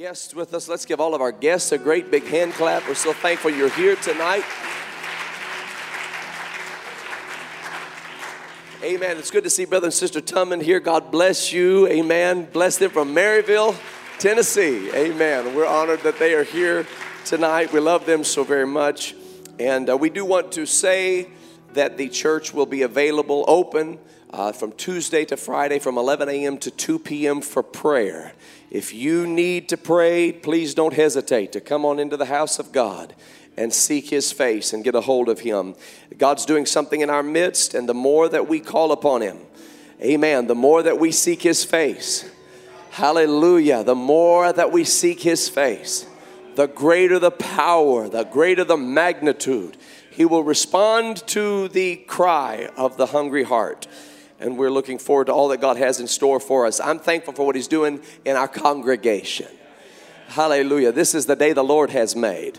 guests with us. Let's give all of our guests a great big hand clap. We're so thankful you're here tonight. Amen. It's good to see Brother and Sister Tubman here. God bless you. Amen. Bless them from Maryville, Tennessee. Amen. We're honored that they are here tonight. We love them so very much. And uh, we do want to say that the church will be available, open uh, from Tuesday to Friday from 11 a.m. to 2 p.m. for prayer. If you need to pray, please don't hesitate to come on into the house of God and seek his face and get a hold of him. God's doing something in our midst, and the more that we call upon him, amen, the more that we seek his face, hallelujah, the more that we seek his face, the greater the power, the greater the magnitude. He will respond to the cry of the hungry heart. And we're looking forward to all that God has in store for us. I'm thankful for what He's doing in our congregation. Hallelujah. This is the day the Lord has made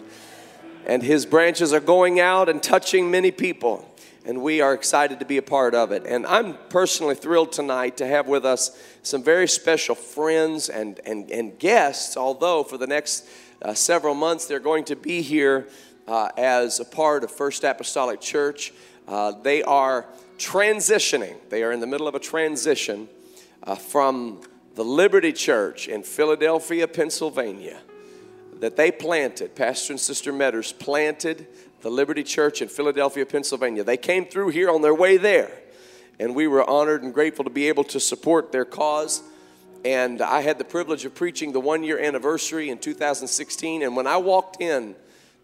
and his branches are going out and touching many people. And we are excited to be a part of it. And I'm personally thrilled tonight to have with us some very special friends and, and, and guests, although for the next uh, several months they're going to be here uh, as a part of First Apostolic Church. Uh, they are transitioning, they are in the middle of a transition uh, from the Liberty Church in Philadelphia, Pennsylvania that they planted, Pastor and Sister Metters planted the Liberty Church in Philadelphia, Pennsylvania. They came through here on their way there, and we were honored and grateful to be able to support their cause. And I had the privilege of preaching the one year anniversary in 2016. And when I walked in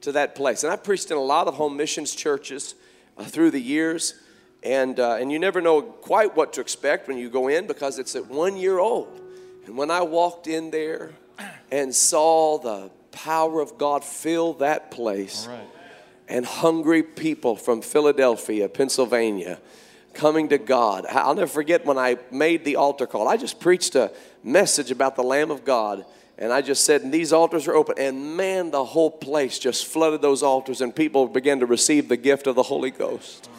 to that place, and I preached in a lot of home missions churches uh, through the years, and, uh, and you never know quite what to expect when you go in because it's at one year old. And when I walked in there and saw the power of God fill that place. And hungry people from Philadelphia, Pennsylvania, coming to God. I'll never forget when I made the altar call. I just preached a message about the Lamb of God. And I just said, and these altars are open. And man, the whole place just flooded those altars, and people began to receive the gift of the Holy Ghost.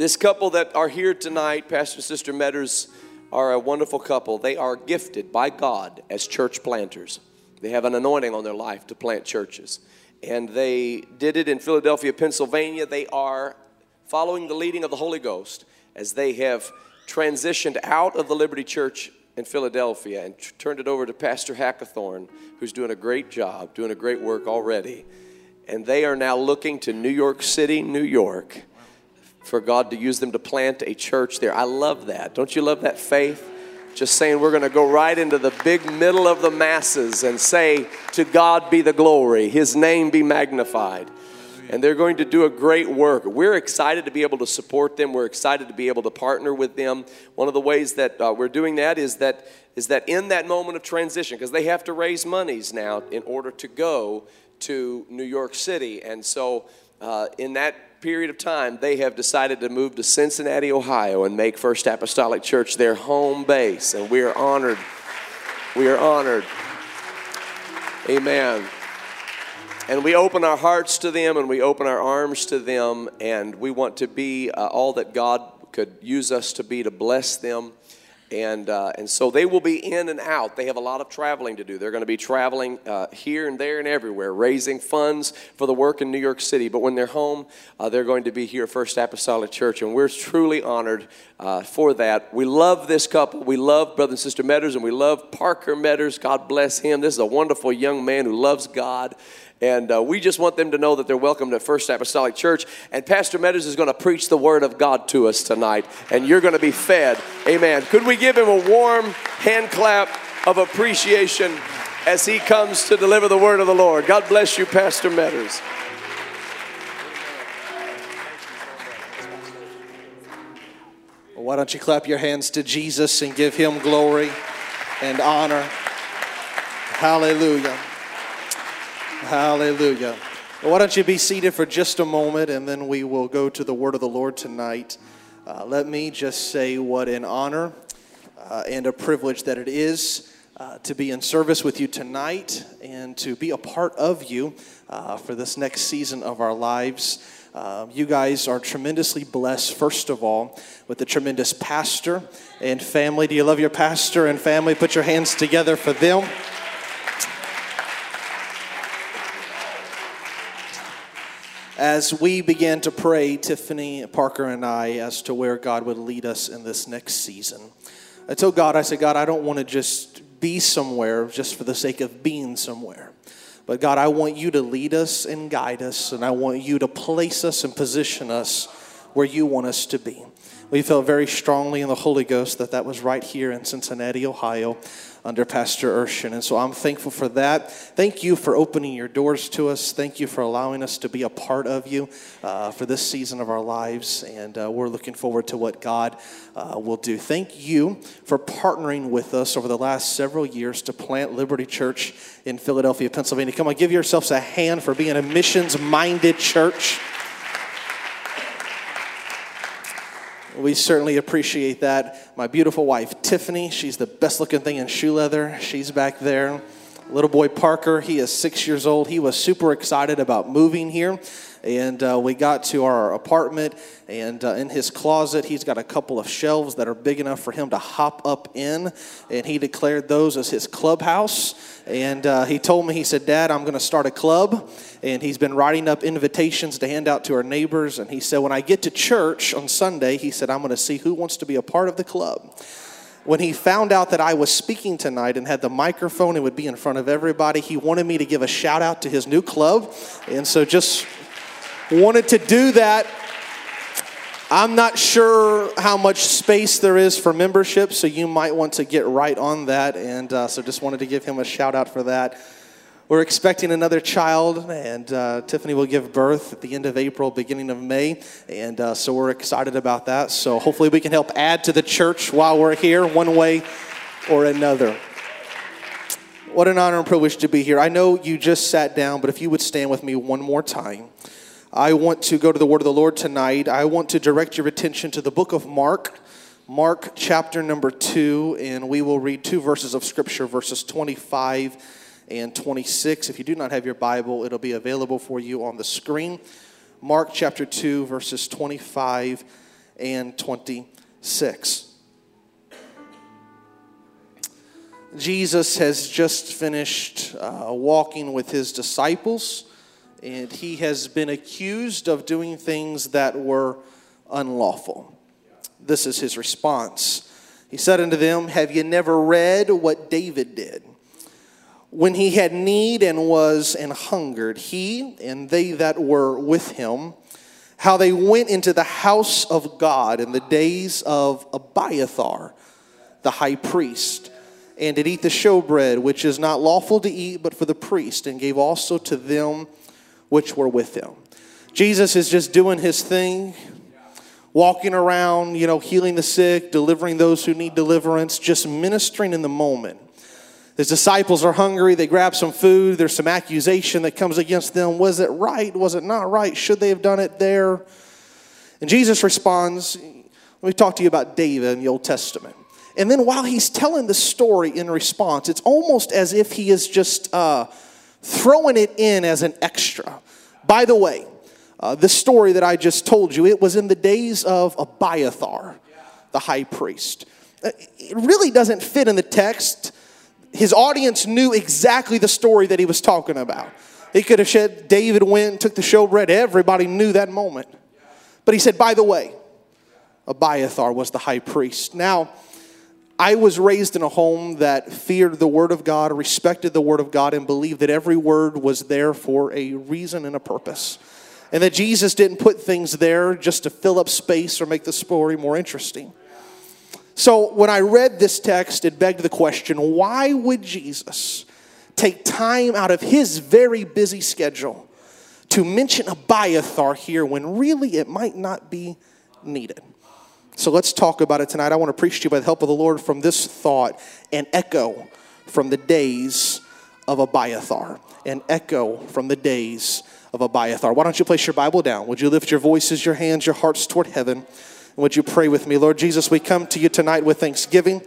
This couple that are here tonight, Pastor and Sister Metters, are a wonderful couple. They are gifted by God as church planters. They have an anointing on their life to plant churches. And they did it in Philadelphia, Pennsylvania. They are following the leading of the Holy Ghost as they have transitioned out of the Liberty Church in Philadelphia and t- turned it over to Pastor Hackathorn, who's doing a great job, doing a great work already. And they are now looking to New York City, New York, for God to use them to plant a church there. I love that. Don't you love that faith? just saying we're going to go right into the big middle of the masses and say, To God be the glory, His name be magnified. And they're going to do a great work. We're excited to be able to support them. We're excited to be able to partner with them. One of the ways that uh, we're doing that is that is that in that moment of transition, because they have to raise monies now in order to go to New York City, and so uh, in that period of time, they have decided to move to Cincinnati, Ohio, and make First Apostolic Church their home base. And we are honored. We are honored. Amen. And we open our hearts to them and we open our arms to them, and we want to be uh, all that God could use us to be to bless them and, uh, and so they will be in and out. They have a lot of traveling to do. They're going to be traveling uh, here and there and everywhere, raising funds for the work in New York City. But when they're home, uh, they're going to be here at First Apostolic Church, and we're truly honored uh, for that. We love this couple. We love Brother and Sister Metters, and we love Parker Metters. God bless him. This is a wonderful young man who loves God and uh, we just want them to know that they're welcome to First Apostolic Church. And Pastor Metters is going to preach the Word of God to us tonight. And you're going to be fed. Amen. Could we give him a warm hand clap of appreciation as he comes to deliver the Word of the Lord? God bless you, Pastor Metters. why don't you clap your hands to Jesus and give him glory and honor? Hallelujah. Hallelujah. Well, why don't you be seated for just a moment and then we will go to the word of the Lord tonight. Uh, let me just say what an honor uh, and a privilege that it is uh, to be in service with you tonight and to be a part of you uh, for this next season of our lives. Uh, you guys are tremendously blessed, first of all, with the tremendous pastor and family. Do you love your pastor and family? Put your hands together for them. As we began to pray, Tiffany, Parker, and I, as to where God would lead us in this next season. I told God, I said, God, I don't want to just be somewhere just for the sake of being somewhere. But God, I want you to lead us and guide us, and I want you to place us and position us where you want us to be. We felt very strongly in the Holy Ghost that that was right here in Cincinnati, Ohio under Pastor Urshan. And so I'm thankful for that. Thank you for opening your doors to us. Thank you for allowing us to be a part of you uh, for this season of our lives. And uh, we're looking forward to what God uh, will do. Thank you for partnering with us over the last several years to plant Liberty Church in Philadelphia, Pennsylvania. Come on, give yourselves a hand for being a missions minded church. We certainly appreciate that. My beautiful wife, Tiffany, she's the best looking thing in shoe leather. She's back there. Little boy Parker, he is six years old. He was super excited about moving here. And uh, we got to our apartment, and uh, in his closet, he's got a couple of shelves that are big enough for him to hop up in. And he declared those as his clubhouse. And uh, he told me, he said, Dad, I'm going to start a club. And he's been writing up invitations to hand out to our neighbors. And he said, When I get to church on Sunday, he said, I'm going to see who wants to be a part of the club when he found out that I was speaking tonight and had the microphone and would be in front of everybody, he wanted me to give a shout out to his new club. And so just wanted to do that. I'm not sure how much space there is for membership, so you might want to get right on that. And uh, so just wanted to give him a shout out for that. We're expecting another child, and uh, Tiffany will give birth at the end of April, beginning of May. And uh, so we're excited about that. So hopefully we can help add to the church while we're here, one way or another. What an honor and privilege to be here. I know you just sat down, but if you would stand with me one more time. I want to go to the word of the Lord tonight. I want to direct your attention to the book of Mark, Mark chapter number 2, and we will read two verses of scripture, verses 25 and 26. If you do not have your Bible, it'll be available for you on the screen. Mark chapter 2, verses 25 and 26. Jesus has just finished uh, walking with his disciples and he has been accused of doing things that were unlawful. This is his response. He said unto them, Have you never read what David did? When he had need and was and hungered, he and they that were with him, how they went into the house of God in the days of Abiathar, the high priest, and did eat the showbread, which is not lawful to eat but for the priest, and gave also to them which were with them. Jesus is just doing his thing, walking around, you know, healing the sick, delivering those who need deliverance, just ministering in the moment. His disciples are hungry. They grab some food. There's some accusation that comes against them. Was it right? Was it not right? Should they have done it there? And Jesus responds, Let me talk to you about David in the Old Testament. And then while he's telling the story in response, it's almost as if he is just uh, throwing it in as an extra. By the way, uh, story that I just told you, it was in the days of Abiathar, the high priest. Uh, it really doesn't fit in the text. His audience knew exactly the story that he was talking about. He could have said, David went, took the showbread. Everybody knew that moment. But he said, by the way, Abiathar was the high priest. Now, I was raised in a home that feared the Word of God, respected the Word of God, and believed that every word was there for a reason and a purpose. And that Jesus didn't put things there just to fill up space or make the story more interesting. So when I read this text, it begged the question why would Jesus take time out of his very busy schedule to mention Abiathar here when really it might not be needed? So let's talk about it tonight. I want to preach to you by the help of the Lord from this thought an echo from the days of Abiathar. An echo from the days of Abiathar. Why don't you place your Bible down? Would you lift your voices, your hands, your hearts toward heaven? And would you pray with me? Lord Jesus, we come to you tonight with thanksgiving,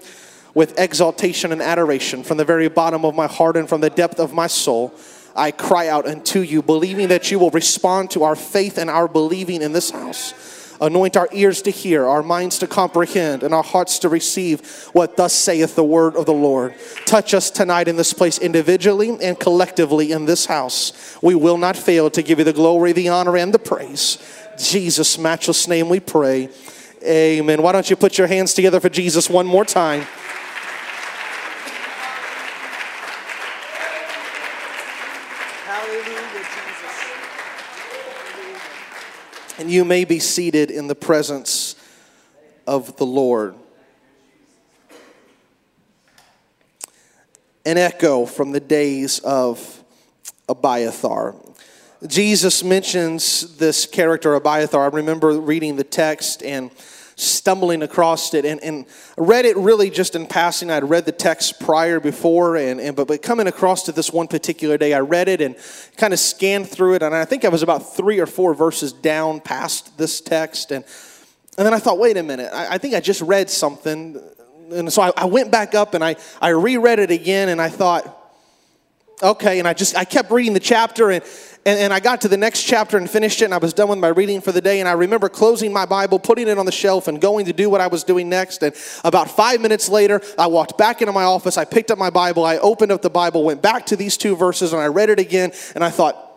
with exaltation and adoration from the very bottom of my heart and from the depth of my soul. I cry out unto you, believing that you will respond to our faith and our believing in this house. Anoint our ears to hear, our minds to comprehend, and our hearts to receive what thus saith the word of the Lord. Touch us tonight in this place individually and collectively in this house. We will not fail to give you the glory, the honor, and the praise. Jesus' matchless name we pray. Amen. Why don't you put your hands together for Jesus one more time? And you may be seated in the presence of the Lord. An echo from the days of Abiathar. Jesus mentions this character Abiathar. I remember reading the text and stumbling across it and, and read it really just in passing. I'd read the text prior before, and, and but, but coming across to this one particular day, I read it and kind of scanned through it. And I think I was about three or four verses down past this text. And, and then I thought, wait a minute, I, I think I just read something. And so I, I went back up and I, I reread it again, and I thought, okay. And I just, I kept reading the chapter and, and, and, I got to the next chapter and finished it, and I was done with my reading for the day. And I remember closing my Bible, putting it on the shelf, and going to do what I was doing next. And about five minutes later, I walked back into my office. I picked up my Bible, I opened up the Bible, went back to these two verses, and I read it again. And I thought,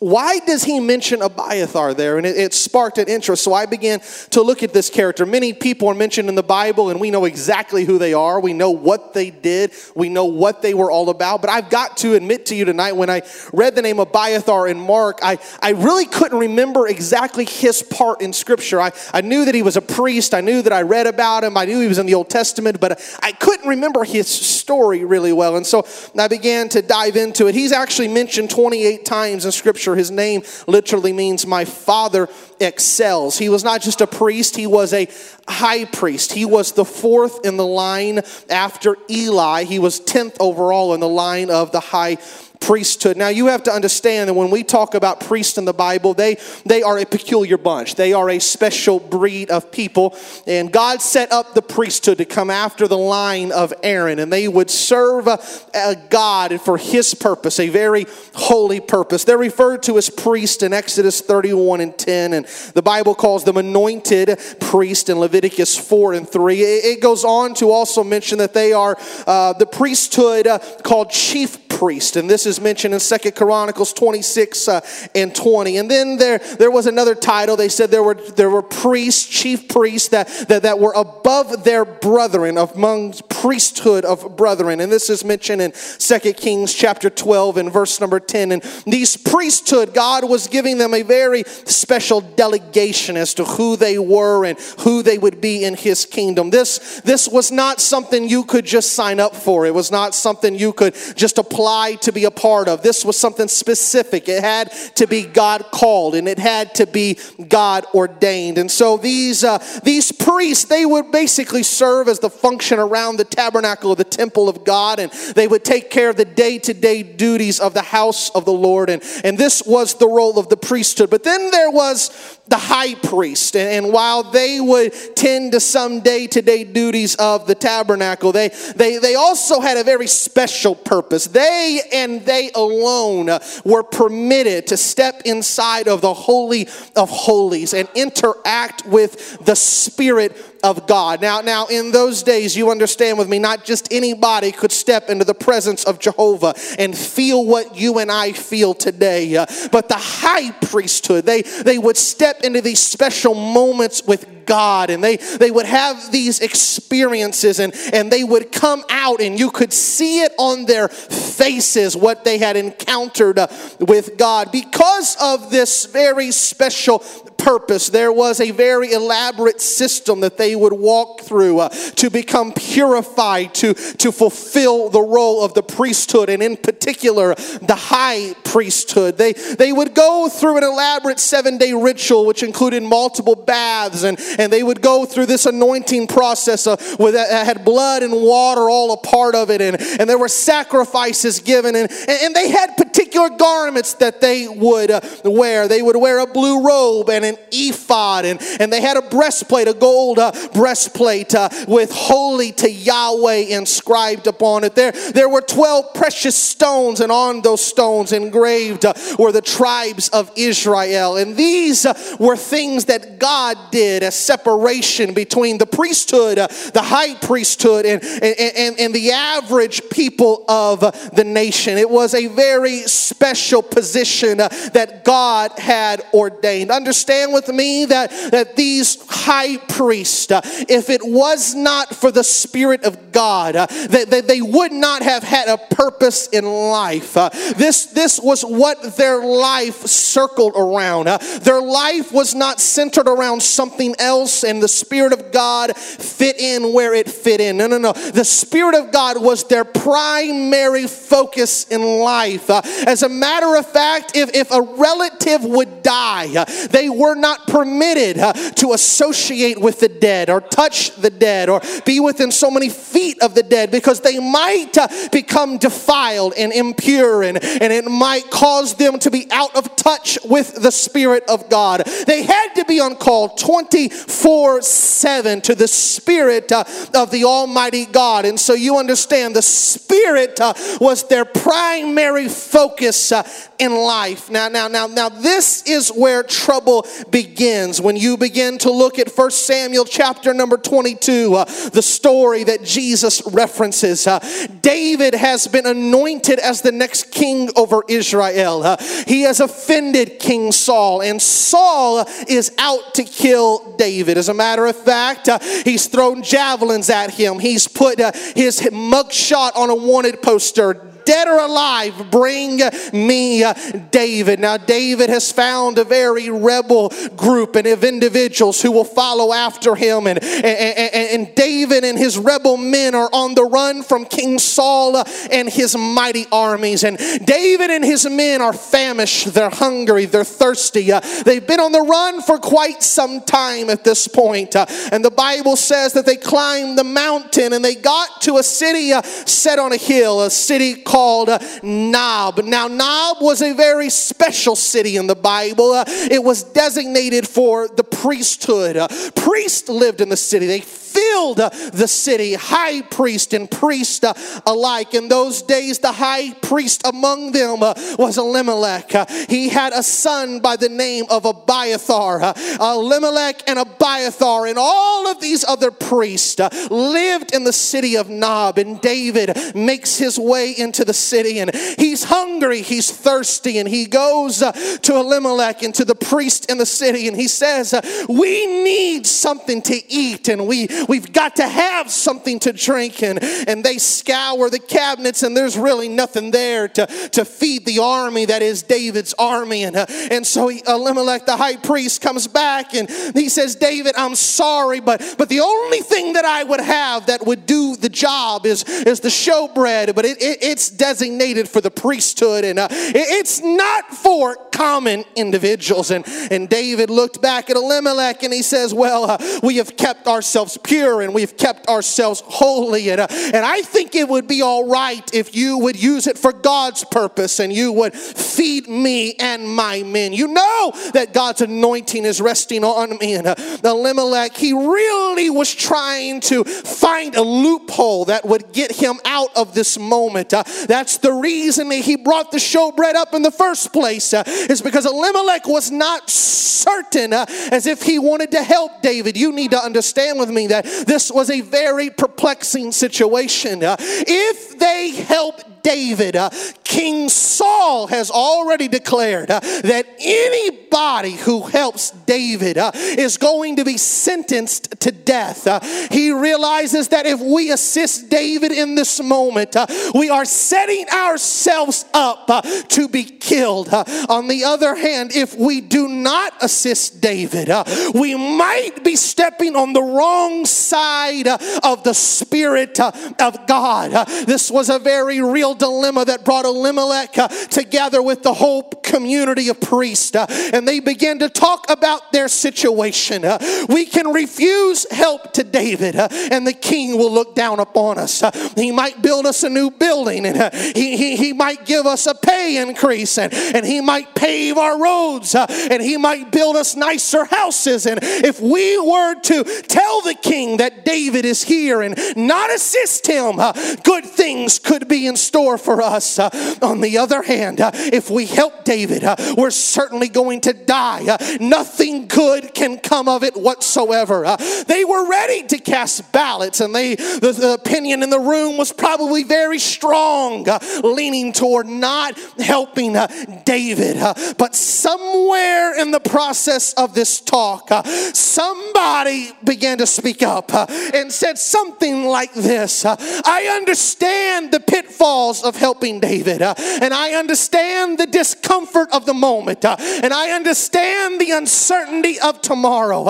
why does he mention Abiathar there? And it, it, sparked an interest. So I began to look at this character. Many people are mentioned in the Bible, and we know exactly who they are. We know what they did, we know what they were all about. But I've got to admit to you tonight, when I read the name Abiathar in Mark, I, I really couldn't remember exactly his part in Scripture. I, I knew that he was a priest, I knew that I read about him, I knew he was in the Old Testament, but I couldn't remember his story really well. And so I began to dive into it. He's actually mentioned 28 times in Scripture His name literally means my father excels. He was not just a priest, he was a high priest. He was the fourth in the line after Eli. He was 10th overall in the line of the high priesthood. Now you have to understand that when we talk about priests in the Bible, they, they are a peculiar bunch. They are a special breed of people. And God set up the priesthood to come after the line of Aaron, and they would serve a, a God for his purpose, a very holy purpose. They're referred to as priests in Exodus 31 and 10, and the Bible calls them anointed priest in Leviticus 4 and 3. It, goes on to also mention that they are uh, the priesthood uh, called chief priest. And this is mentioned in Second Chronicles 26 uh, and 20. And then there, there was another title. They said there were, there were priests, chief priests that, that, that were above their brethren, among priesthood of brethren. And this is mentioned in Second Kings chapter 12 and verse number 10. And these priesthood, God was giving them a very special delegation as to who they were and who they would be in his kingdom. This, this was not something you could just sign up for. It was not something you could just apply apply to be a part of. This was something specific. It had to be God called and it had to be God ordained. And so these, uh, these priests, they would basically serve as the function around the tabernacle of the temple of God and they would take care of the day to day duties of the house of the Lord. And, and this was the role of the priesthood. But then there was the high priest. And, while they would tend to some day to day duties of the tabernacle, they, they, they also had a very special purpose. They and they alone were permitted to step inside of the Holy of Holies and interact with the Spirit of God. Now, now in those days, you understand with me, not just anybody could step into the presence of Jehovah and feel what you and I feel today. Uh, but the high priesthood, they, they would step into these special moments with God and they, they would have these experiences and, and they would come out and you could see it on their faces what they had encountered uh, with God. Because of this very special purpose. There was a very elaborate system that they would walk through uh, to become purified, to, to fulfill the role of the priesthood, and in particular, the high priesthood. They, they would go through an elaborate seven day ritual, which included multiple baths, and, and they would go through this anointing process uh, with, uh, had blood and water all a part of it, and, and there were sacrifices given, and, and they had particular garments that they would uh, wear. They would wear a blue robe and an ephod, and, and they had a breastplate, a gold uh, breastplate uh, with holy to Yahweh inscribed upon it. There, there were 12 precious stones, and on those stones engraved uh, were the tribes of Israel. And these uh, were things that God did as separation between the priesthood, uh, the high priesthood, and, and, and, and the average people of the nation. It was a very special position uh, that God had ordained. Understand with me that, that these high priests, uh, if it was not for the Spirit of God, uh, that, that they would not have had a purpose in life. Uh, this, this was what their life circled around. Their life was not centered around something else, and the Spirit of God fit in where it fit in. No, no, no. The Spirit of God was their primary focus in life. As a matter of fact, if, if a relative would die, they were not permitted uh, to associate with the dead or touch the dead or be within so many feet of the dead because they might uh, become defiled and impure and, and it might cause them to be out of touch with the Spirit of God. They had to be on call 24 7 to the Spirit uh, of the Almighty God. And so you understand the Spirit uh, was their primary focus uh, in life. Now, now, now, now, this is where trouble begins. When you begin to look at 1 Samuel chapter number 22, uh, the story that Jesus references. Uh, David has been anointed as the next king over Israel. Uh, he has offended King Saul, and Saul is out to kill David. As a matter of fact, uh, he's thrown javelins at him. He's put uh, his mugshot on a wanted poster dead or alive, bring me David. Now, David has found a very rebel group and of individuals who will follow after him. And, and, and, David and his rebel men are on the run from King Saul and his mighty armies. And David and his men are famished, they're hungry, they're thirsty. Uh, they've been on the run for quite some time at this point. Uh, and the Bible says that they climbed the mountain and they got to a city uh, set on a hill, a city called uh, Nob. Now, Nob was a very special city in the Bible. Uh, it was designated for the priesthood. Uh, priests lived in the city. They filled the city, high priest and priest alike. In those days, the high priest among them was Ahimelech. He had a son by the name of Abiathar. Ahimelech and Abiathar and all of these other priests lived in the city of Nob. And David makes his way into the city and he's hungry, he's thirsty, and he goes to Ahimelech and to the priest in the city and he says, We need something to eat and we We've got to have something to drink. And, and they scour the cabinets, and there's really nothing there to, to feed the army that is David's army. And, uh, and so he, Ahimelech, the high priest, comes back and he says, David, I'm sorry, but, but the only thing that I would have that would do the job is, is the showbread, but it, it, it's designated for the priesthood, and uh, it, it's not for common individuals. And, and David looked back at Ahimelech and he says, Well, uh, we have kept ourselves pure and we've kept ourselves holy. And, uh, and I think it would be all right if you would use it for God's purpose and you would feed me and my men. You know that God's anointing is resting on me. And uh, Ahimelech, he really was trying to find a loophole that would get him out of this moment. Uh, that's the reason that he brought the showbread up in the first place, uh, is because Ahimelech was not certain uh, as if he wanted to help David. You need to understand with me that this was a very perplexing situation. Uh, if they help David, uh, King Saul has already declared uh, that anybody who helps David uh, is going to be sentenced to death. Uh, he realizes that if we assist David in this moment, uh, we are setting ourselves up uh, to be killed. on the other hand, if we do not assist David, we might be stepping on the wrong side of the Spirit of God. this was a very real dilemma that brought Ahimelech uh, together with the whole community of priests uh, and they began to talk about their situation. Uh, we can refuse help to David, uh, and the king will look down upon us. Uh, he might build us a new building, and uh, he, he, he might give us a pay increase, and, and he might pave our roads, uh, and he might build us nicer houses. And if we were to tell the king that David is here and not assist him, uh, good things could be in store for us. Uh, on the other hand, uh, if we help David, uh, we're certainly going to die. Uh, nothing good can come of it whatsoever. Uh, they were ready to cast ballots, and they the, the opinion in the room was probably very strong, leaning toward not helping David. But somewhere in the process of this talk, somebody began to speak up uh, and said something like this uh, I understand the pitfalls of helping David, uh, and I understand the discomfort of the moment, and I understand the uncertainty of tomorrow.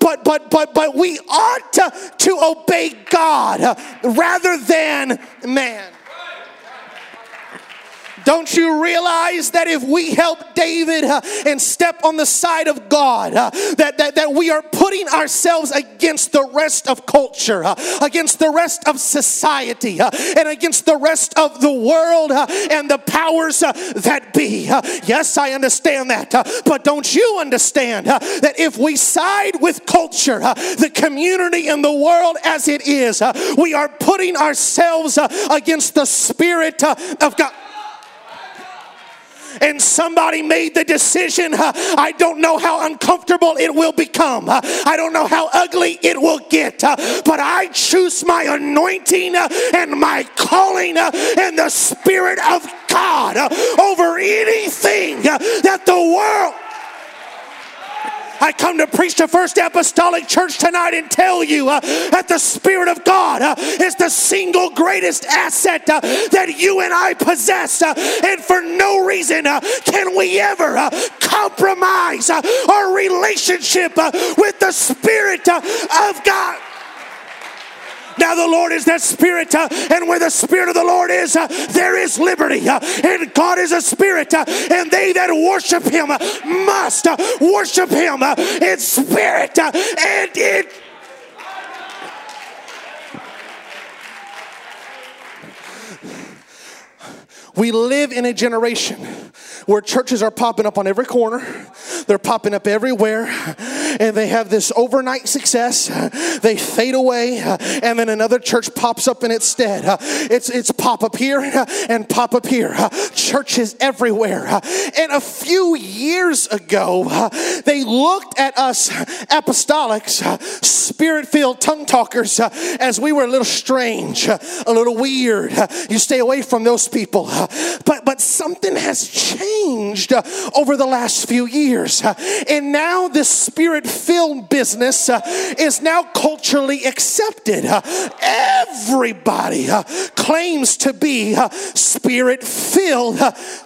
but but but but we ought to, to obey God rather than man. Don't you realize that if we help David uh, and step on the side of God, uh, that, that, that we are putting ourselves against the rest of culture, uh, against the rest of society, uh, and against the rest of the world uh, and the powers uh, that be? Yes, I understand that. but don't you understand that if we side with culture, the community, and the world as it is, we are putting ourselves against the Spirit of God and somebody made the decision, I don't know how uncomfortable it will become. I don't know how ugly it will get. But I choose my anointing and my calling and the Spirit of God over anything that the world. I come to preach the First Apostolic Church tonight and tell you uh, that the Spirit of God uh, is the single greatest asset uh, that you and I possess. uh, and for no reason uh, can we ever uh, compromise our relationship with the Spirit of God. Now the Lord is that Spirit, uh, and where the Spirit of the Lord is, uh, there is liberty. uh, and God is a Spirit, and they that worship Him must worship Him in spirit and in We live in a generation where churches are popping up on every corner, they're popping up everywhere, and they have this overnight success. They fade away, and then another church pops up in its stead. It's, it's pop up here and pop up here. Churches everywhere. And a few years ago, they looked at us apostolics, spirit filled tongue talkers, as we were a little strange, a little weird. You stay away from those people. But, but something has changed over the last few years. And now this spirit filled business uh, is now culturally accepted. Uh, Everybody uh, claims to be spirit filled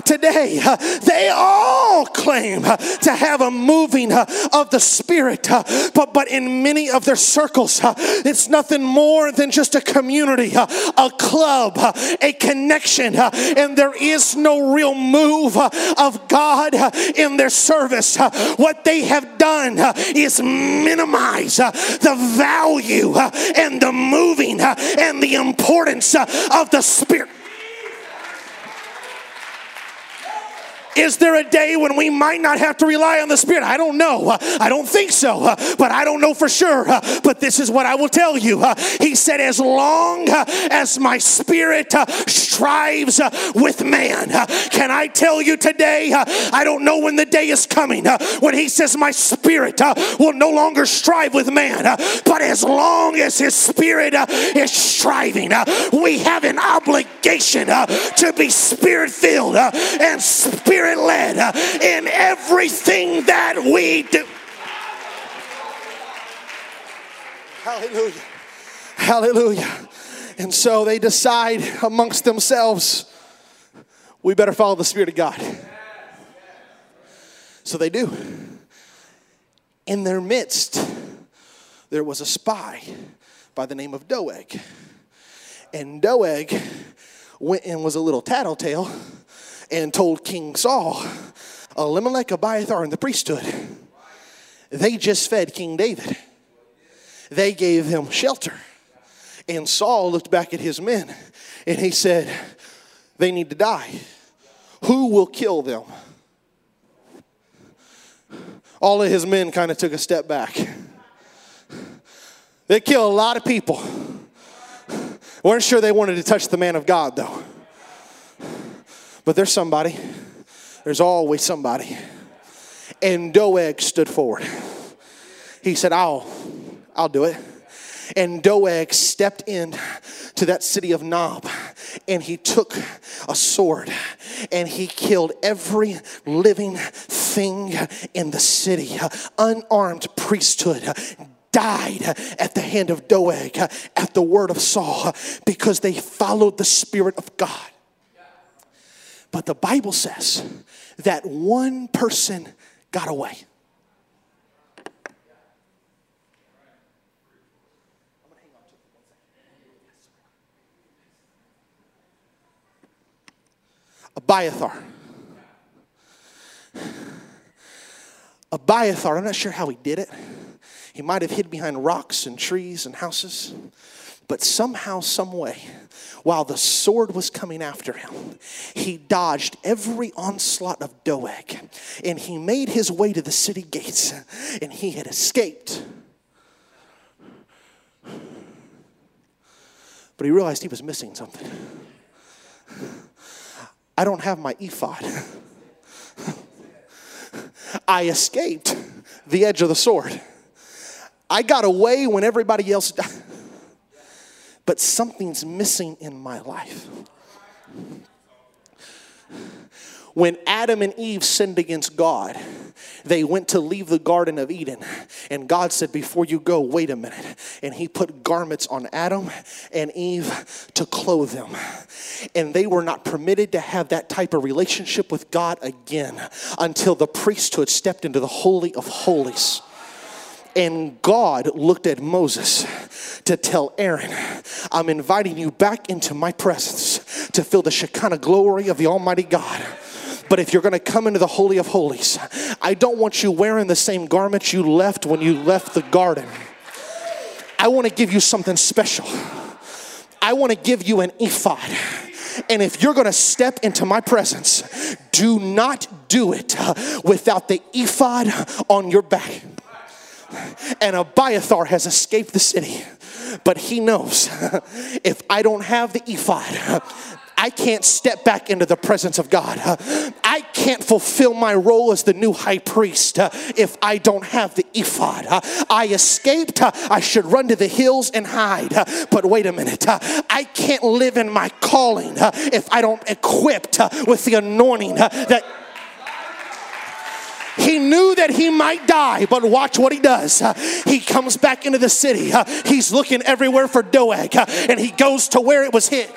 today. Uh, They all claim uh, to have a moving uh, of the spirit. uh, But, but in many of their circles, uh, it's nothing more than just a community, uh, a club, uh, a connection, uh, and there is no real move uh, of God uh, in their service. Uh, What they have done uh, is minimize uh, the value uh, and the moving uh, and the importance of the Spirit. Is there a day when we might not have to rely on the Spirit? I don't know. I don't think so, but I don't know for sure. But this is what I will tell you. He said, As long as my spirit strives with man, can I tell you today? I don't know when the day is coming when He says, My spirit will no longer strive with man, but as long as His spirit is striving, we have an obligation to be spirit filled and spirit led uh, in everything that we do. Hallelujah. Hallelujah. And so they decide amongst themselves, we better follow the Spirit of God. So they do. In their midst, there was a spy by the name of Doeg. And Doeg went and was a little tattletale and told King Saul, Ahimelech, Abiathar, and the priesthood, they just fed King David. They gave him shelter. And Saul looked back at his men and he said, They need to die. Who will kill them? All of his men kind of took a step back. They killed a lot of people. Weren't sure they wanted to touch the man of God, though. But there's somebody. There's always somebody. And Doeg stood forward. He said, I'll, I'll do it. And Doeg stepped in to that city of Nob and he took a sword and he killed every living thing in the city. Unarmed priesthood died at the hand of Doeg at the word of Saul because they followed the Spirit of God. But the Bible says that one person got away. Abiathar. Abiathar, I'm not sure how he did it. He might have hid behind rocks and trees and houses. But somehow, some way, while the sword was coming after him, he dodged every onslaught of Doeg and he made his way to the city gates and he had escaped. But he realized he was missing something. I don't have my ephod. I escaped the edge of the sword. I got away when everybody else died. But something's missing in my life. When Adam and Eve sinned against God, they went to leave the Garden of Eden. And God said, Before you go, wait a minute. And He put garments on Adam and Eve to clothe them. And they were not permitted to have that type of relationship with God again until the priesthood stepped into the Holy of Holies. And God looked at Moses to tell Aaron, I'm inviting you back into my presence to feel the Shekinah glory of the Almighty God. But if you're going to come into the Holy of Holies, I don't want you wearing the same garments you left when you left the garden. I want to give you something special. I want to give you an ephod. And if you're going to step into my presence, do not do it without the ephod on your back. And Abiathar has escaped the city, but he knows if I don't have the ephod, I can't step back into the presence of God. I can't fulfill my role as the new high priest if I don't have the ephod. I escaped. I should run to the hills and hide. But wait a minute. I can't live in my calling if I don't equipped with the anointing that he knew that he might die, but watch what he does. He comes back into the city. He's looking everywhere for Doeg, and he goes to where it was hid.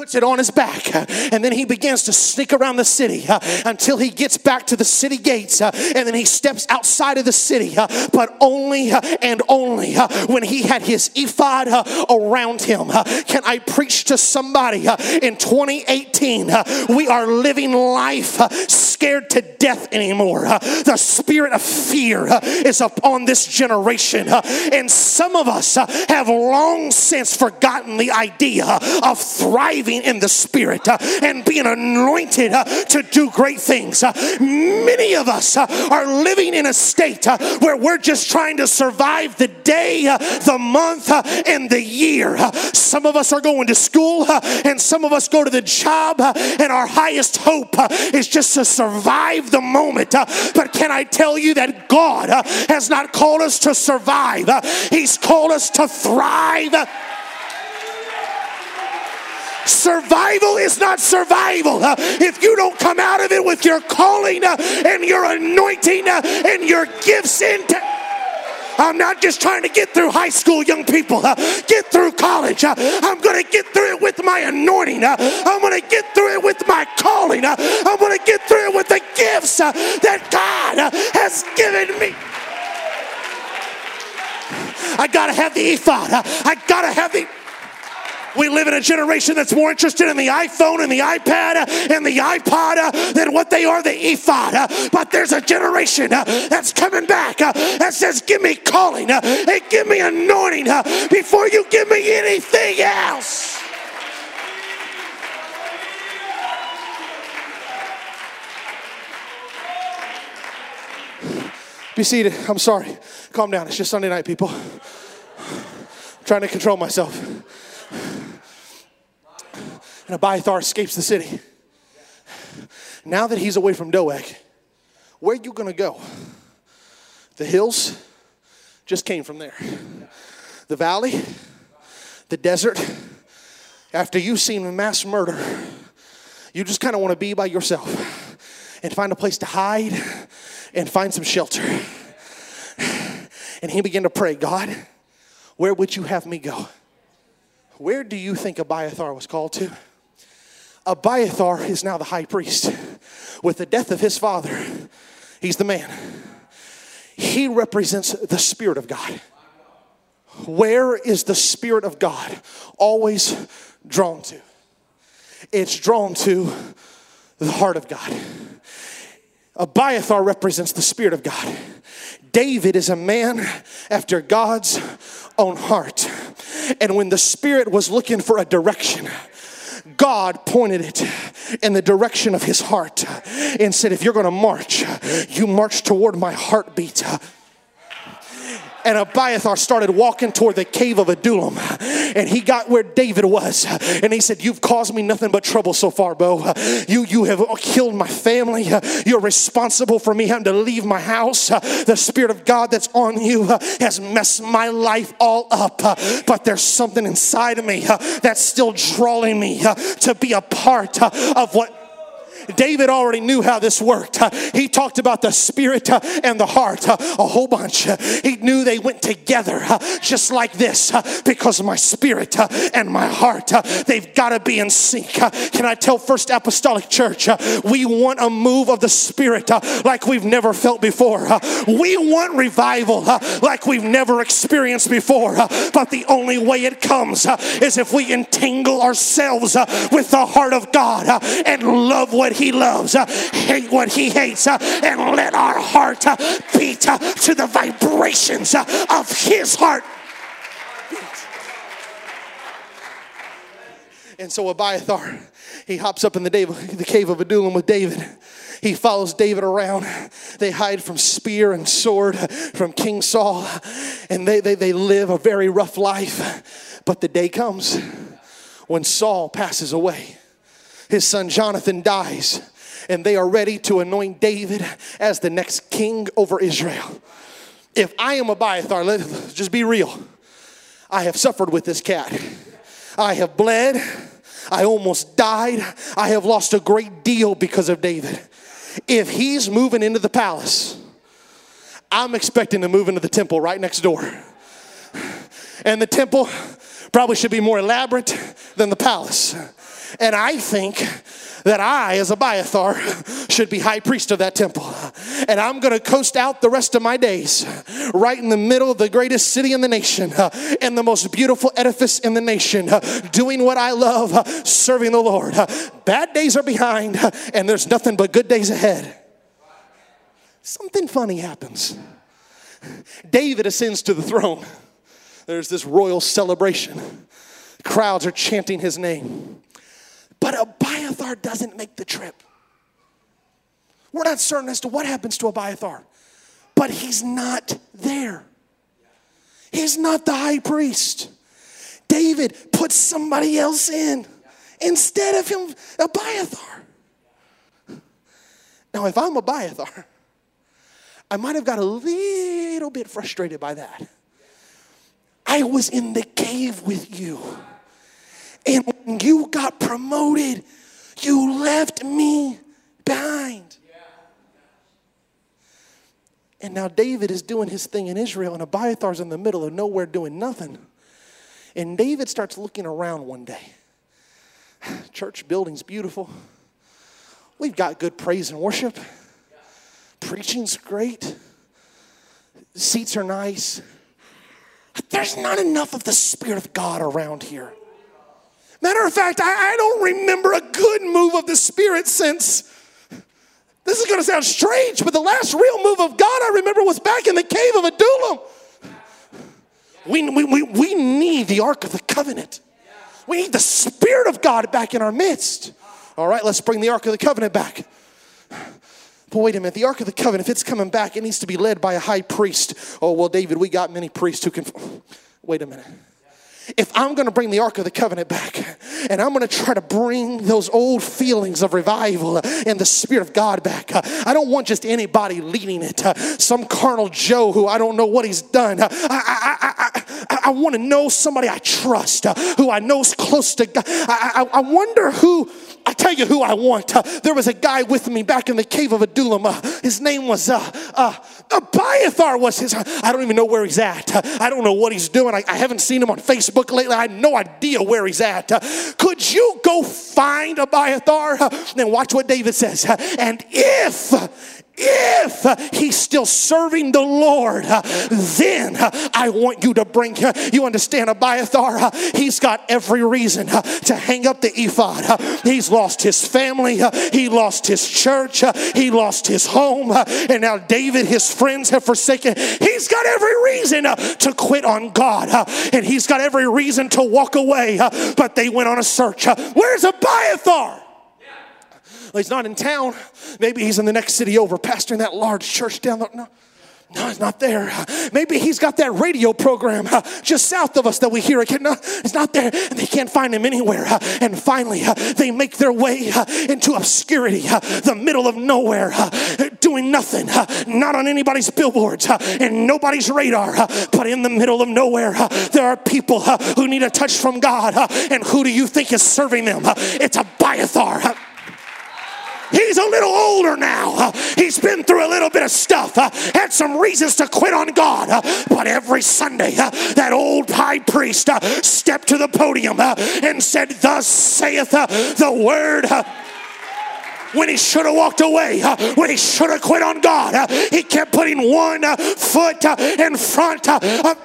Puts it on his back, uh, and then he begins to sneak around the city uh, until he gets back to the city gates, uh, and then he steps outside of the city, uh, but only uh, and only uh, when he had his ephod around him. Can I preach to somebody in 2018? We are living life scared to death anymore. The spirit of fear is upon this generation, and some of us have long since forgotten the idea of thriving in the Spirit uh, and being anointed uh, to do great things. Uh, many of us uh, are living in a state uh, where we're just trying to survive the day, uh, the month, and the year. Some of us are going to school and some of us go to the job, and our highest hope is just to survive the moment. But can I tell you that God has not called us to survive, He's called us to thrive. Survival is not survival uh, if you don't come out of it with your calling uh, and your anointing uh, and your gifts into. I'm not just trying to get through high school, young people. Uh, get through college. Uh, I'm going to get through it with my anointing. Uh, I'm going to get through it with my calling. I'm going to get through it with the gifts that God has given me. I got to have the ephod. I got to have the. We live in a generation that's more interested in the iPhone and the iPad and the iPod uh, than what they are the ephod. Uh, but there's a generation uh, that's coming back that says, Give me calling and give me anointing before you give me anything else. Be seated. I'm sorry. Calm down. It's just Sunday night, people. I'm trying to control myself. And Abiathar escapes the city. Now that he's away from Doeg, where are you going to go? The hills just came from there. The valley, the desert. After you've seen mass murder, you just kind of want to be by yourself and find a place to hide and find some shelter. And he began to pray, God, where would you have me go? Where do you think Abiathar was called to? Abiathar is now the high priest. With the death of his father, he's the man. He represents the Spirit of God. Where is the Spirit of God always drawn to? It's drawn to the heart of God. Abiathar represents the Spirit of God. David is a man after God's own heart. And when the Spirit was looking for a direction, God pointed it in the direction of his heart and said, If you're gonna march, you march toward my heartbeat and Abiathar started walking toward the cave of Adullam. And he got where David was. And he said, You've caused me nothing but trouble so far, Bo. You, you have killed my family. You're responsible for me having to leave my house. The Spirit of God that's on you has messed my life all up. But there's something inside of me that's still drawing me to be a part of what David already knew how this worked. Uh, he talked about the spirit uh, and the heart uh, a whole bunch. He knew they went together just like this because my spirit and my heart, they've got to be in sync. Can I tell First Apostolic Church, we want a move of the spirit like we've never felt before. We want revival like we've never experienced before. But the only way it comes is if we entangle ourselves with the heart of God and love what he loves, uh, hate what he hates, uh, and let our heart uh, beat to the vibrations of his heart. And so Abiathar, he hops up in the, the cave of Adullam with David. He follows David around. They hide from spear and sword from King Saul, and they, they, they live a very rough life. But the day comes when Saul passes away his son Jonathan dies, and they are ready to anoint David as the next king over Israel. If I am Abiathar, let's just be real. I have suffered with this cat. I have bled. I almost died. I have lost a great deal because of David. If he's moving into the palace, I'm expecting to move into the temple right next door. And the temple probably should be more elaborate than the palace. And I think that I, as Abiathar, should be high priest of that temple. And I'm going to coast out the rest of my days right in the middle of the greatest city in the nation uh, and the most beautiful edifice in the nation, uh, doing what I love, uh, serving the Lord. Bad days are behind, and there's nothing but good days ahead. Something funny happens. David ascends to the throne. There's this royal celebration. Crowds are chanting his name. But Abiathar doesn't make the trip. We're not certain as to what happens to Abiathar, but he's not there. He's not the high priest. David put somebody else in instead of him, Abiathar. Now, if I'm Abiathar, I might have got a little bit frustrated by that. I was in the cave with you. And when you got promoted, you left me behind. And now David is doing his thing in Israel, and Abiathar's in the middle of nowhere doing nothing. And David starts looking around one day. Church building's beautiful. We've got good praise and worship. Preaching's great. Seats are nice. There's not enough of the Spirit of God around here. Matter of fact, I, I don't remember a good move of the Spirit since. This is going to sound strange, but the last real move of God I remember was back in the cave of Adullam. We, we, we, we need the Ark of the Covenant. We need the Spirit of God back in our midst. All right, let's bring the Ark of the Covenant back. But wait a minute, the Ark of the Covenant, if it's coming back, it needs to be led by a high priest. Oh, well, David, we got many priests who can. Wait a minute if I'm going to bring the Ark of the Covenant back and I'm going to try to bring those old feelings of revival and the Spirit of God back, I don't want just anybody leading it, some carnal Joe who I don't know what he's done. I, I, I, I want to know somebody I trust, who I know is close to God. I, I, wonder who I tell you who I want. There was a guy with me back in the cave of Adullam. His name was uh, uh, Abiathar. Was his? I don't even know where he's at. I don't know what he's doing. I, I, haven't seen him on Facebook lately. I have no idea where he's at. Could you go find Abiathar and watch what David says? and if if he's still serving the Lord, uh, then uh, I want you to bring him. You understand, Abiathar, uh, he's got every reason to hang up the ephod. He's lost his family, he lost his church, he lost his home, and now David, his friends have forsaken. He's got every reason to quit on God, and he's got every reason to walk away, but they went on a search. Where's Abiathar? Well, he's not in town. Maybe he's in the next city over, pastoring that large church down the. No. No, it's not there. Maybe he's got that radio program uh, just south of us that we hear. It's not there. And they can't find him anywhere. Uh, and finally, uh, they make their way uh, into obscurity, uh, the middle of nowhere, uh, doing nothing, not on anybody's billboards and nobody's radar, but in the middle of nowhere, there are people who need a touch from God. And who do you think is serving them? It's Abiathar. He's a little older now. He's been through a little bit of stuff, had some reasons to quit on God. But every Sunday, that old high priest stepped to the podium and said, Thus saith the word when he should have walked away, when he should have quit on God. He kept putting one foot in front of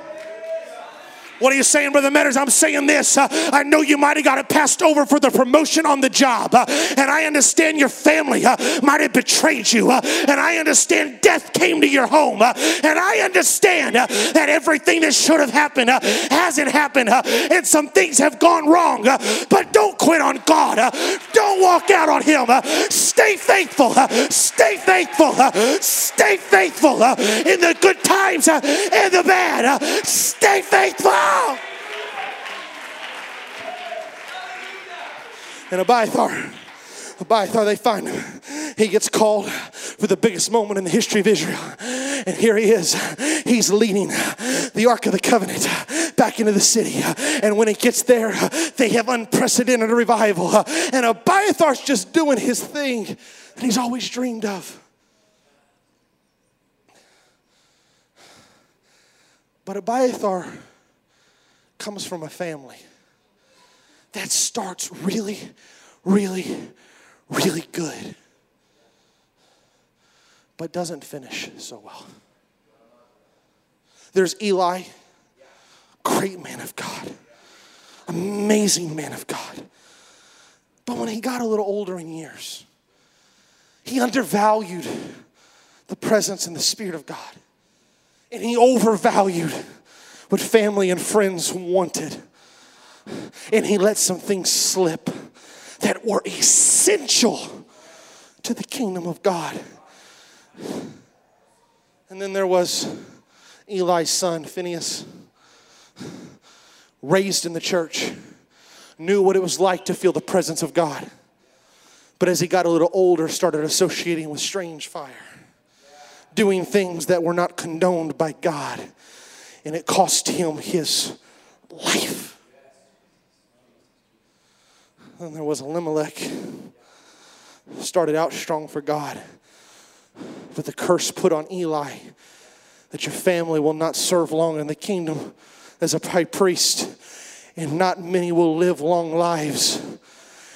what are you saying, Brother Matters? I'm saying this. Uh, I know you might have got it passed over for the promotion on the job. Uh, and I understand your family uh, might have betrayed you. Uh, and I understand death came to your home. Uh, and I understand uh, that everything that should have happened hasn't happened. and some things have gone wrong. but don't quit on God. Uh, don't walk out on Him. Uh, stay faithful. Uh, stay faithful. stay faithful in the good times and the bad. stay faithful. And Abiathar, Abiathar, they find him. He gets called for the biggest moment in the history of Israel. And here he is. He's leading the Ark of the Covenant back into the city. And when he gets there, they have unprecedented revival. And Abiathar's just doing his thing that he's always dreamed of. But Abiathar comes from a family that starts really, really, really good, but doesn't finish so well. There's Eli, great man of God, amazing man of God. But when he got a little older in years, he undervalued the presence and the Spirit of God. And he overvalued what family and friends wanted. And he let some things slip that were essential to the kingdom of God. And then there was Eli's son, Phineas, raised in the church, knew what it was like to feel the presence of God. But as he got a little older, started associating with strange fire, doing things that were not condoned by God and it cost him his life. And there was Ahimelech, started out strong for God, but the curse put on Eli that your family will not serve long in the kingdom as a high priest, and not many will live long lives,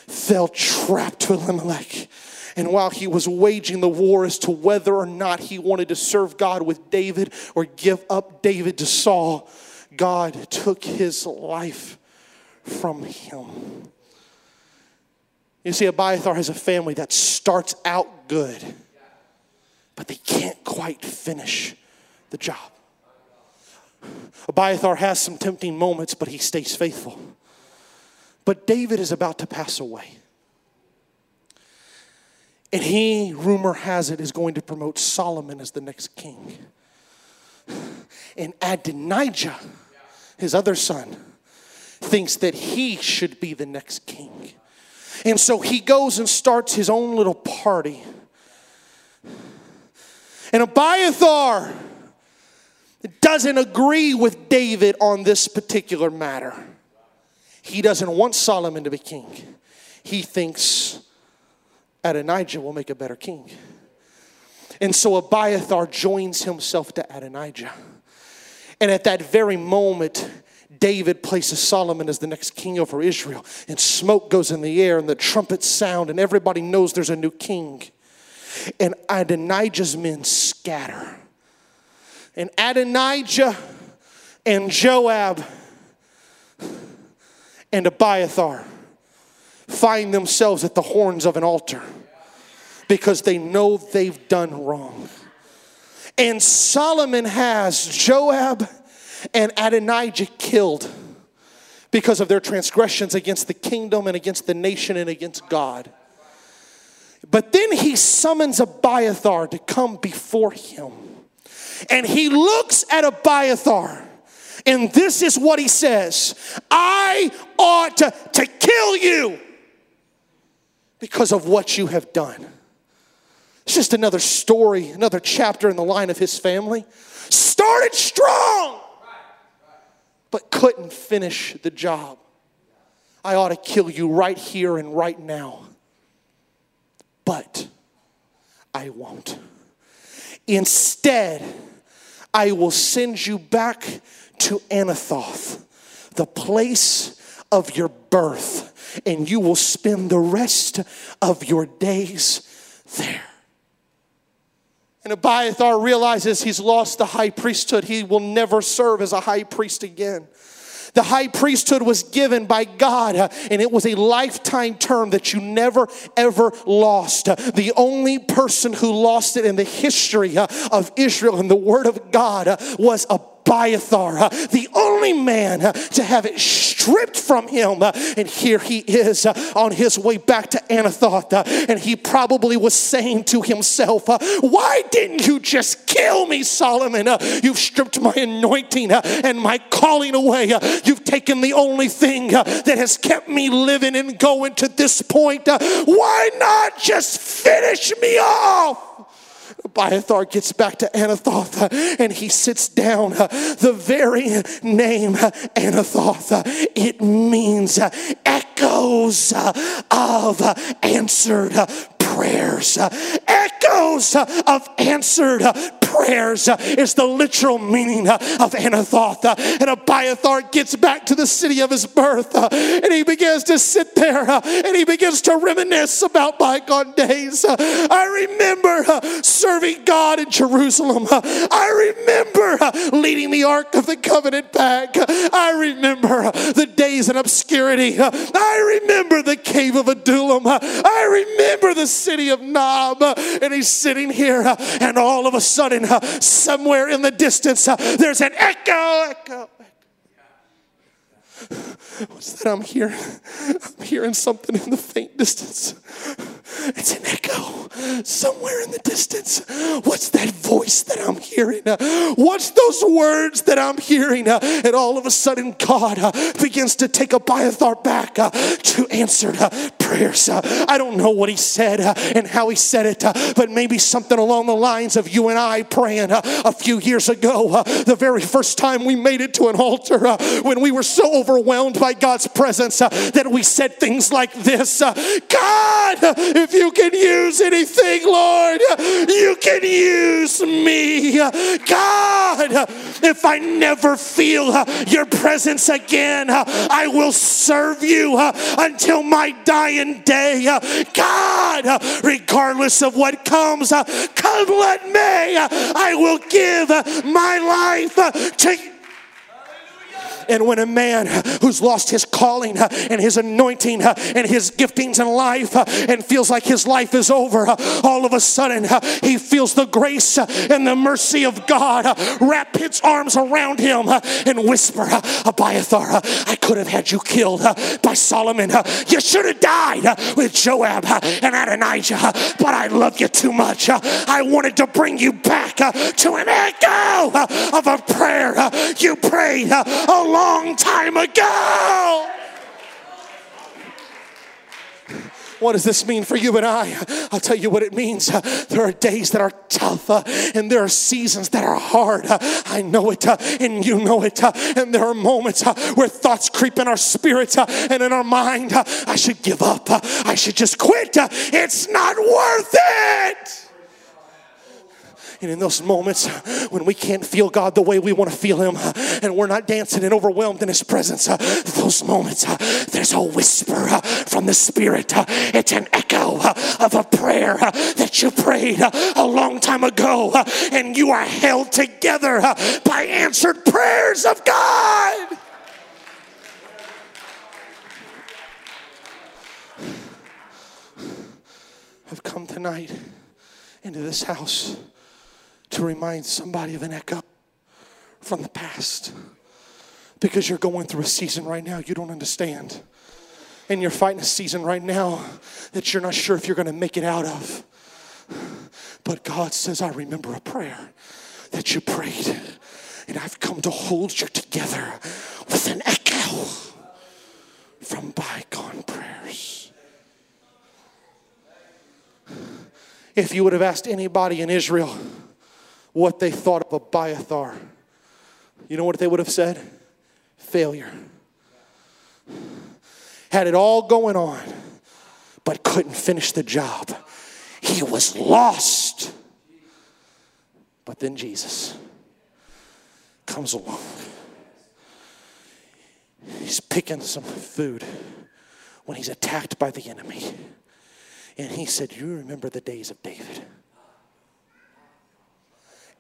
fell trapped to Ahimelech. And while he was waging the war as to whether or not he wanted to serve God with David or give up David to Saul, God took his life from him. You see, Abiathar has a family that starts out good, but they can't quite finish the job. Abiathar has some tempting moments, but he stays faithful. But David is about to pass away. And he, rumor has it, is going to promote Solomon as the next king. And Adonijah, his other son, thinks that he should be the next king. And so he goes and starts his own little party. And Abiathar doesn't agree with David on this particular matter. He doesn't want Solomon to be king. He thinks Adonijah will make a better king. And so Abiathar joins himself to Adonijah. And at that very moment, David places Solomon as the next king over Israel, and smoke goes in the air, and the trumpets sound, and everybody knows there's a new king. And Adonijah's men scatter. And Adonijah and Joab and Abiathar find themselves at the horns of an altar because they know they've done wrong. And Solomon has Joab and Adonijah killed because of their transgressions against the kingdom and against the nation and against God. But then he summons Abiathar to come before him. And he looks at Abiathar, and this is what he says I ought to, to kill you because of what you have done. It's just another story, another chapter in the line of his family. Started strong, but couldn't finish the job. I ought to kill you right here and right now. But I won't. Instead, I will send you back to Anathoth, the place of your birth and you will spend the rest of your days there. And Abiathar realizes he's lost the high priesthood. He will never serve as a high priest again. The high priesthood was given by God, and it was a lifetime term that you never ever lost. The only person who lost it in the history of Israel and the Word of God was Abiathar, Uh, the only man uh, to have it stripped from him. Uh, and here he is on his way back to Anathoth, and he probably was saying to himself, Why didn't you just kill me, Solomon? You've stripped my anointing and my calling away. You've taken the only thing that has kept me living and going to this point. Why not just finish me off? Abiathar gets back to Anathoth uh, and he sits down. Uh, the very name uh, Anathoth, it means echoes of answered prayers. Echoes of answered prayers uh, is the literal meaning uh, of Anathoth. Uh, and Abiathar gets back to the city of his birth and he begins to sit there and he begins to reminisce about bygone days. I remember serving God in Jerusalem. I remember leading the Ark of the Covenant back. I remember the days in obscurity. I remember the cave of Adullam. I remember the city of Nob. And he's sitting here and all of a sudden uh, somewhere in the distance, uh, there's an echo, echo. What's that I'm hearing? I'm hearing something in the faint distance. It's an echo somewhere in the distance. What's that voice that I'm hearing? What's those words that I'm hearing? And all of a sudden, God uh, begins to take Abiathar back uh, to answered uh, prayers. I don't know what he said and how he said it, but maybe something along the lines of you and I praying a few years ago, the very first time we made it to an altar, when we were so overwhelmed by God's presence uh, that we said things like this uh, God, if you can use anything, Lord, you can use me. God, if I never feel uh, your presence again, I will serve you until my dying day. God, regardless of what comes, come let me. I will give my life to And when a man who's lost his calling and his anointing and his giftings in life and feels like his life is over, all of a sudden he feels the grace and the mercy of God wrap its arms around him and whisper, Abiathar, I could have had you killed by Solomon. You should have died with Joab and Adonijah, but I love you too much. I wanted to bring you back to an echo of a prayer you prayed a long time ago. What does this mean for you and I? I'll tell you what it means. There are days that are tough and there are seasons that are hard. I know it and you know it. And there are moments where thoughts creep in our spirit and in our mind. I should give up. I should just quit. It's not worth it. And in those moments when we can't feel God the way we want to feel Him and we're not dancing and overwhelmed in His presence, those moments, there's a whisper from the Spirit. It's an echo of a prayer that you prayed a long time ago, and you are held together by answered prayers of God. I've come tonight into this house to remind somebody of an echo from the past. Because you're going through a season right now you don't understand. And you're fighting a season right now that you're not sure if you're going to make it out of. But God says, I remember a prayer that you prayed, and I've come to hold you together with an echo from bygone prayers. If you would have asked anybody in Israel, what they thought of Abiathar. You know what they would have said? Failure. Had it all going on, but couldn't finish the job. He was lost. But then Jesus comes along. He's picking some food when he's attacked by the enemy. And he said, You remember the days of David.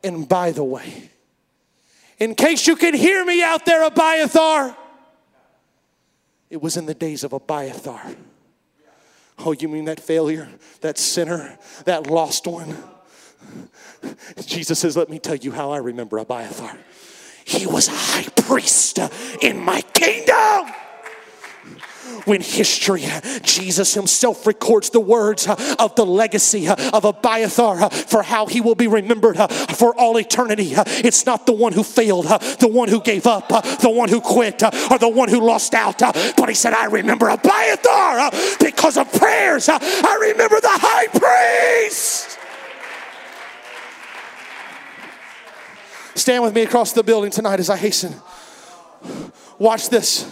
And by the way, in case you can hear me out there, Abiathar, it was in the days of Abiathar. Oh, you mean that failure, that sinner, that lost one? Jesus says, Let me tell you how I remember Abiathar. He was a high priest in my kingdom when history, Jesus himself records the words of the legacy of Abiathar for how he will be remembered for all eternity. It's not the one who failed, the one who gave up, the one who quit, or the one who lost out. But he said, I remember Abiathar because of prayers. I remember the high priest. Stand with me across the building tonight as I hasten. Watch this.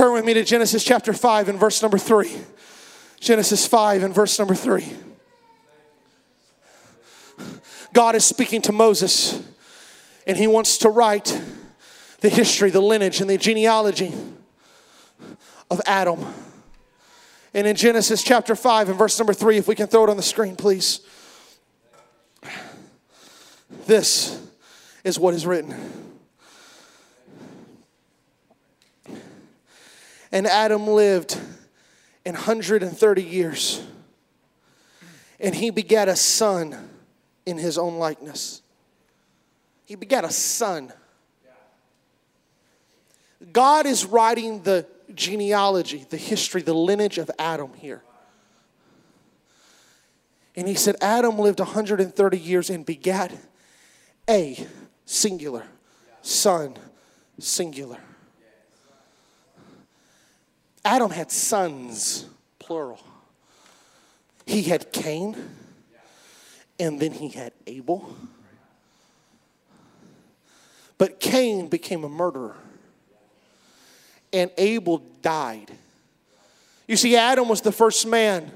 Turn with me to Genesis chapter 5 and verse number 3. Genesis 5 and verse number 3. God is speaking to Moses, and he wants to write the history, the lineage, and the genealogy of Adam. And in Genesis chapter 5 and verse number 3, if we can throw it on the screen, please. This is what is written. And Adam lived in 130 years. And he begat a son in his own likeness. He begat a son. God is writing the genealogy, the history, the lineage of Adam here. And he said, Adam lived 130 years and begat a singular son, singular. Adam had sons, plural. He had Cain, and then he had Abel. But Cain became a murderer, and Abel died. You see, Adam was the first man,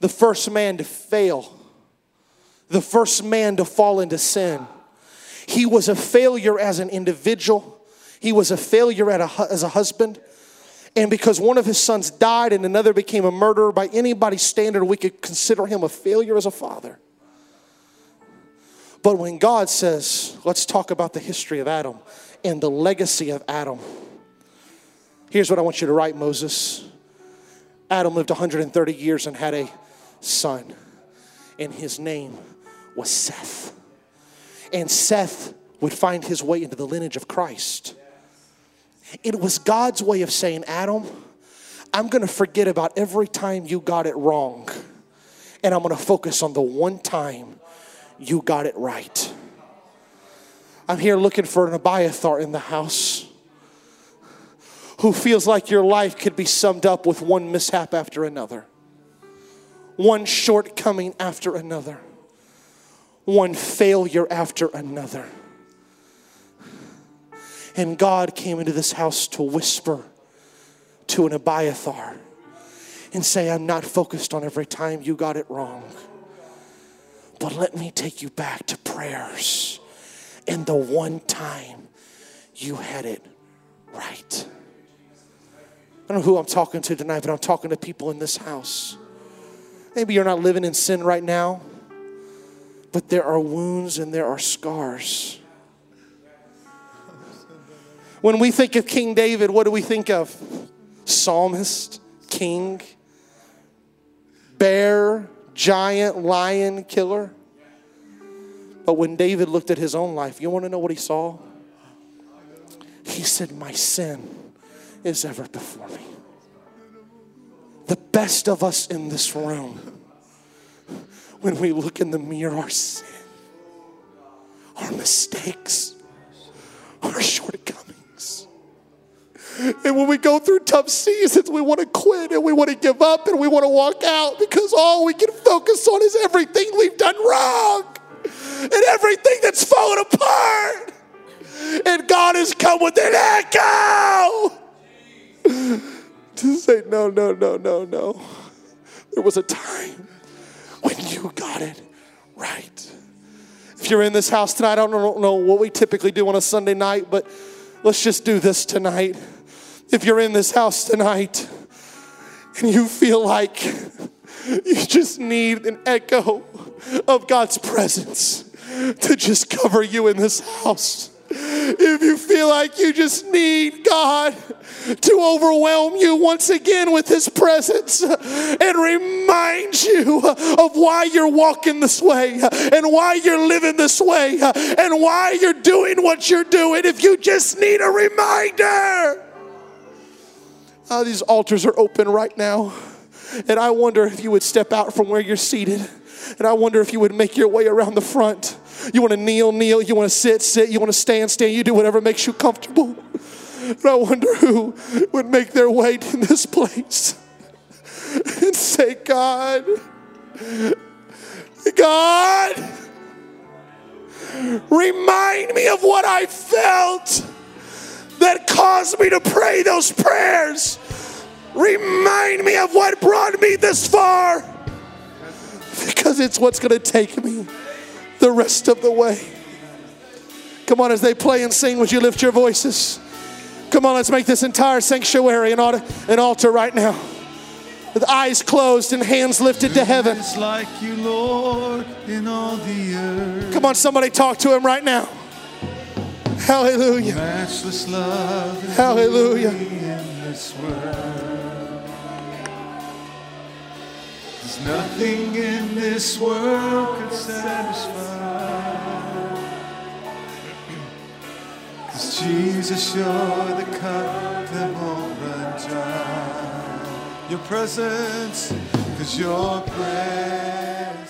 the first man to fail, the first man to fall into sin. He was a failure as an individual, he was a failure as a husband. And because one of his sons died and another became a murderer, by anybody's standard, we could consider him a failure as a father. But when God says, let's talk about the history of Adam, and the legacy of Adam. Here's what I want you to write, Moses. Adam lived 130 years and had a son, and his name was Seth. And Seth would find his way into the lineage of Christ. It was God's way of saying, Adam, I'm gonna forget about every time you got it wrong, and I'm gonna focus on the one time you got it right. I'm here looking for an Abiathar in the house who feels like your life could be summed up with one mishap after another, one shortcoming after another, one failure after another. And God came into this house to whisper to an Abiathar and say, I'm not focused on every time you got it wrong, but let me take you back to prayers and the one time you had it right. I don't know who I'm talking to tonight, but I'm talking to people in this house. Maybe you're not living in sin right now, but there are wounds and there are scars. When we think of King David, what do we think of? Psalmist, king, bear, giant, lion, killer. But when David looked at his own life, you want to know what he saw? He said, My sin is ever before me. The best of us in this room, when we look in the mirror, our sin, our mistakes, our shortcomings. And when we go through tough seasons, we want to quit and we want to give up and we want to walk out because all we can focus on is everything we've done wrong and everything that's fallen apart. And God has come with an echo to say, no, no, no, no, no. There was a time when you got it right. If you're in this house tonight, I don't know what we typically do on a Sunday night, but let's just do this tonight. If you're in this house tonight and you feel like you just need an echo of God's presence to just cover you in this house. If you feel like you just need God to overwhelm you once again with His presence and remind you of why you're walking this way and why you're living this way and why you're doing what you're doing, if you just need a reminder. Oh, these altars are open right now. And I wonder if you would step out from where you're seated. And I wonder if you would make your way around the front. You want to kneel, kneel. You want to sit, sit. You want to stand, stand. You do whatever makes you comfortable. And I wonder who would make their way to this place and say, God, God, remind me of what I felt that caused me to pray those prayers. Remind me of what brought me this far because it's what's going to take me the rest of the way. Come on, as they play and sing, would you lift your voices? Come on, let's make this entire sanctuary an altar, an altar right now. With eyes closed and hands lifted to heaven. like you, Lord, in all the earth. Come on, somebody talk to him right now. Hallelujah. Matchless love and Hallelujah. There's nothing in this world could satisfy. Cause Jesus, you're the cup that won't run dry. Your presence, cause your presence.